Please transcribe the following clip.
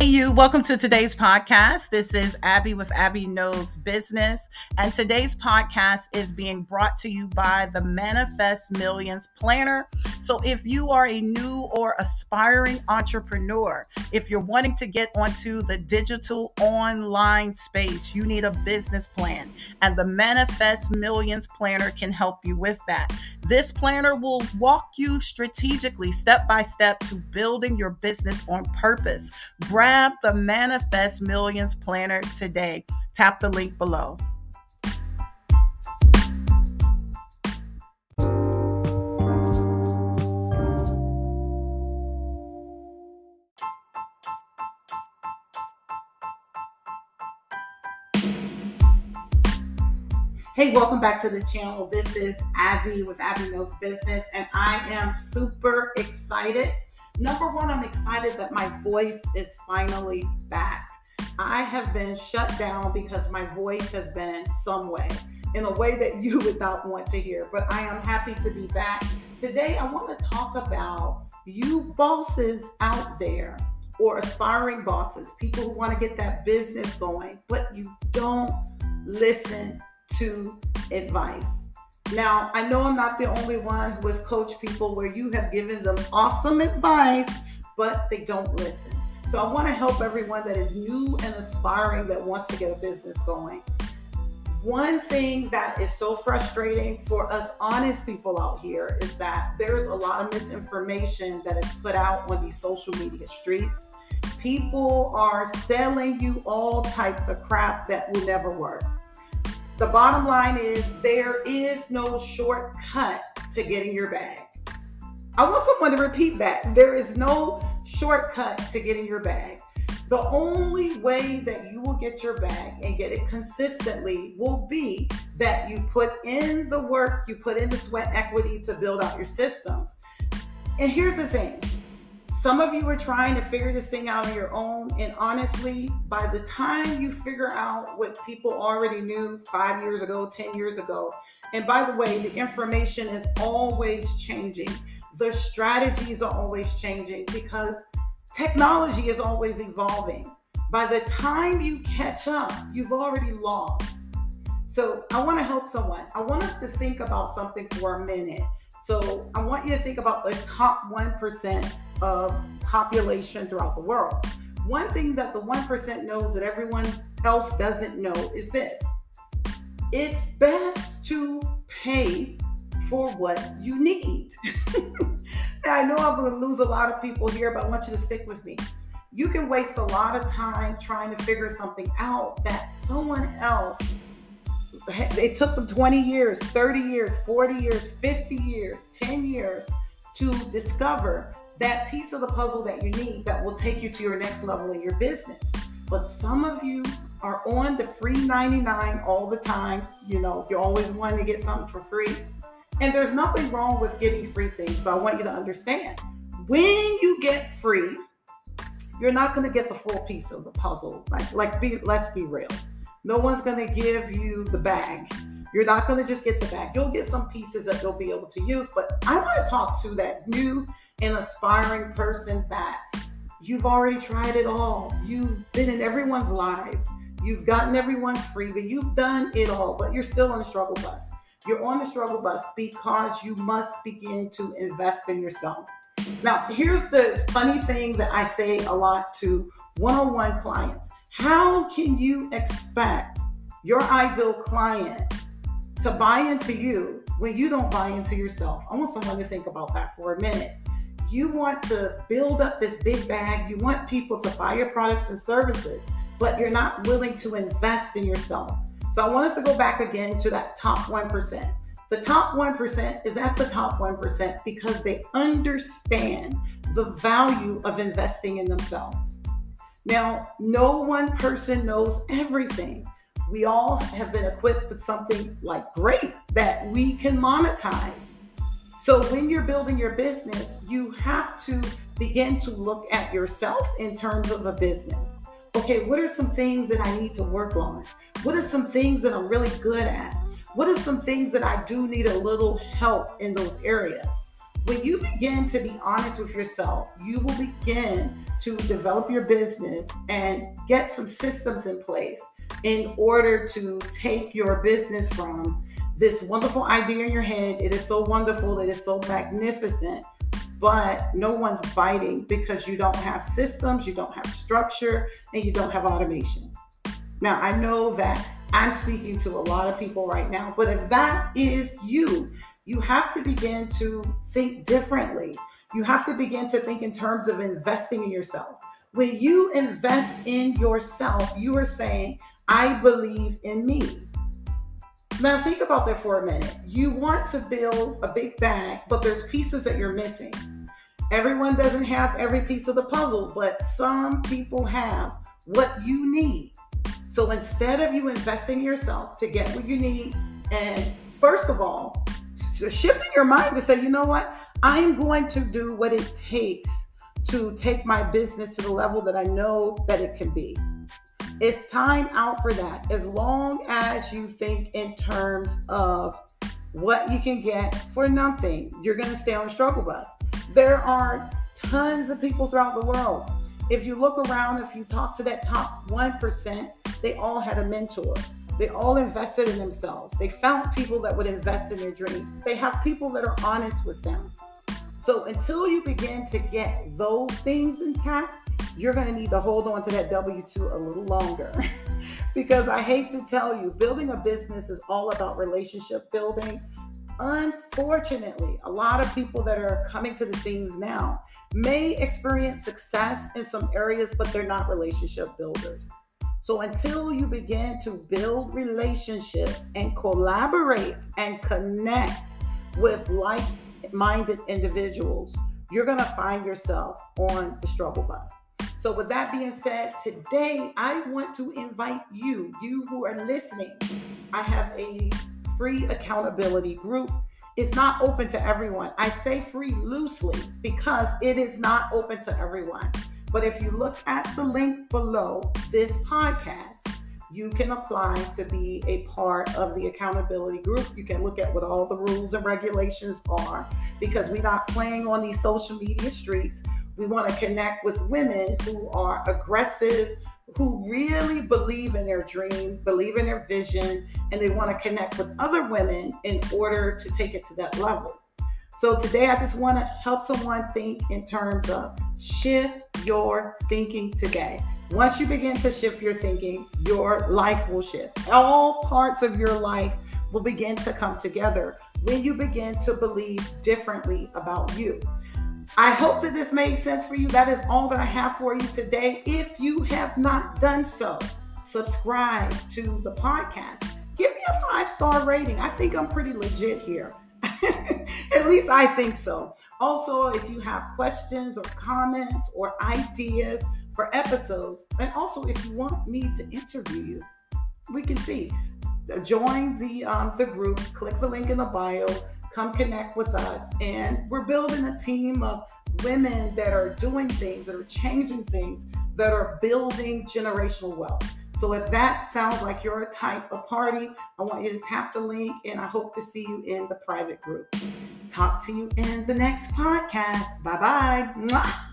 Hey, you. Welcome to today's podcast. This is Abby with Abby Knows Business. And today's podcast is being brought to you by the Manifest Millions Planner. So, if you are a new or aspiring entrepreneur, if you're wanting to get onto the digital online space, you need a business plan. And the Manifest Millions Planner can help you with that. This planner will walk you strategically, step by step, to building your business on purpose. Grab the Manifest Millions Planner today. Tap the link below. Hey, welcome back to the channel. This is Abby with Abby Knows Business, and I am super excited. Number one, I'm excited that my voice is finally back. I have been shut down because my voice has been some way, in a way that you would not want to hear. But I am happy to be back. Today, I want to talk about you bosses out there or aspiring bosses, people who want to get that business going, but you don't listen to advice. Now, I know I'm not the only one who has coached people where you have given them awesome advice, but they don't listen. So I want to help everyone that is new and aspiring that wants to get a business going. One thing that is so frustrating for us honest people out here is that there's a lot of misinformation that is put out on these social media streets. People are selling you all types of crap that will never work. The bottom line is there is no shortcut to getting your bag. I want someone to repeat that. There is no shortcut to getting your bag. The only way that you will get your bag and get it consistently will be that you put in the work, you put in the sweat equity to build out your systems. And here's the thing some of you are trying to figure this thing out on your own. And honestly, by the time you figure out what people already knew five years ago, 10 years ago, and by the way, the information is always changing, the strategies are always changing because technology is always evolving. By the time you catch up, you've already lost. So I want to help someone. I want us to think about something for a minute. So I want you to think about the top 1% of population throughout the world. One thing that the 1% knows that everyone else doesn't know is this it's best to pay for what you need. now, I know I'm going to lose a lot of people here, but I want you to stick with me. You can waste a lot of time trying to figure something out that someone else it took them 20 years, 30 years, 40 years, 50 years, 10 years to discover that piece of the puzzle that you need that will take you to your next level in your business. But some of you are on the free 99 all the time. You know, you're always wanting to get something for free. And there's nothing wrong with getting free things, but I want you to understand when you get free, you're not going to get the full piece of the puzzle. Like, like be, let's be real. No one's going to give you the bag. You're not going to just get the bag. You'll get some pieces that you'll be able to use. But I want to talk to that new and aspiring person that you've already tried it all. You've been in everyone's lives. You've gotten everyone's freebie. You've done it all, but you're still on the struggle bus. You're on the struggle bus because you must begin to invest in yourself. Now, here's the funny thing that I say a lot to one on one clients how can you expect your ideal client to buy into you when you don't buy into yourself? I want someone to think about that for a minute. You want to build up this big bag, you want people to buy your products and services, but you're not willing to invest in yourself. So I want us to go back again to that top 1%. The top 1% is at the top 1% because they understand the value of investing in themselves. Now, no one person knows everything. We all have been equipped with something like great that we can monetize. So, when you're building your business, you have to begin to look at yourself in terms of a business. Okay, what are some things that I need to work on? What are some things that I'm really good at? What are some things that I do need a little help in those areas? When you begin to be honest with yourself, you will begin to develop your business and get some systems in place in order to take your business from this wonderful idea in your head. It is so wonderful, it is so magnificent, but no one's biting because you don't have systems, you don't have structure, and you don't have automation. Now, I know that I'm speaking to a lot of people right now, but if that is you, you have to begin to think differently. You have to begin to think in terms of investing in yourself. When you invest in yourself, you are saying, I believe in me. Now, think about that for a minute. You want to build a big bag, but there's pieces that you're missing. Everyone doesn't have every piece of the puzzle, but some people have what you need. So instead of you investing in yourself to get what you need, and first of all, shifting your mind to say, you know what, I'm going to do what it takes to take my business to the level that I know that it can be. It's time out for that. As long as you think in terms of what you can get for nothing, you're going to stay on the struggle bus. There are tons of people throughout the world. If you look around, if you talk to that top 1%, they all had a mentor. They all invested in themselves. They found people that would invest in their dream. They have people that are honest with them. So until you begin to get those things intact, you're going to need to hold on to that W 2 a little longer. because I hate to tell you, building a business is all about relationship building. Unfortunately, a lot of people that are coming to the scenes now may experience success in some areas, but they're not relationship builders. So until you begin to build relationships and collaborate and connect with like minded individuals, you're going to find yourself on the struggle bus. So, with that being said, today I want to invite you, you who are listening. I have a free accountability group. It's not open to everyone. I say free loosely because it is not open to everyone. But if you look at the link below this podcast, you can apply to be a part of the accountability group. You can look at what all the rules and regulations are because we're not playing on these social media streets. We want to connect with women who are aggressive, who really believe in their dream, believe in their vision, and they want to connect with other women in order to take it to that level. So today I just want to help someone think in terms of shift your thinking today. Once you begin to shift your thinking, your life will shift. All parts of your life will begin to come together when you begin to believe differently about you. I hope that this made sense for you. That is all that I have for you today. If you have not done so, subscribe to the podcast. Give me a five star rating. I think I'm pretty legit here. At least I think so. Also, if you have questions or comments or ideas for episodes, and also if you want me to interview you, we can see. Join the um, the group. Click the link in the bio. Come connect with us, and we're building a team of women that are doing things, that are changing things, that are building generational wealth. So if that sounds like your type of party, I want you to tap the link and I hope to see you in the private group. Talk to you in the next podcast. Bye bye.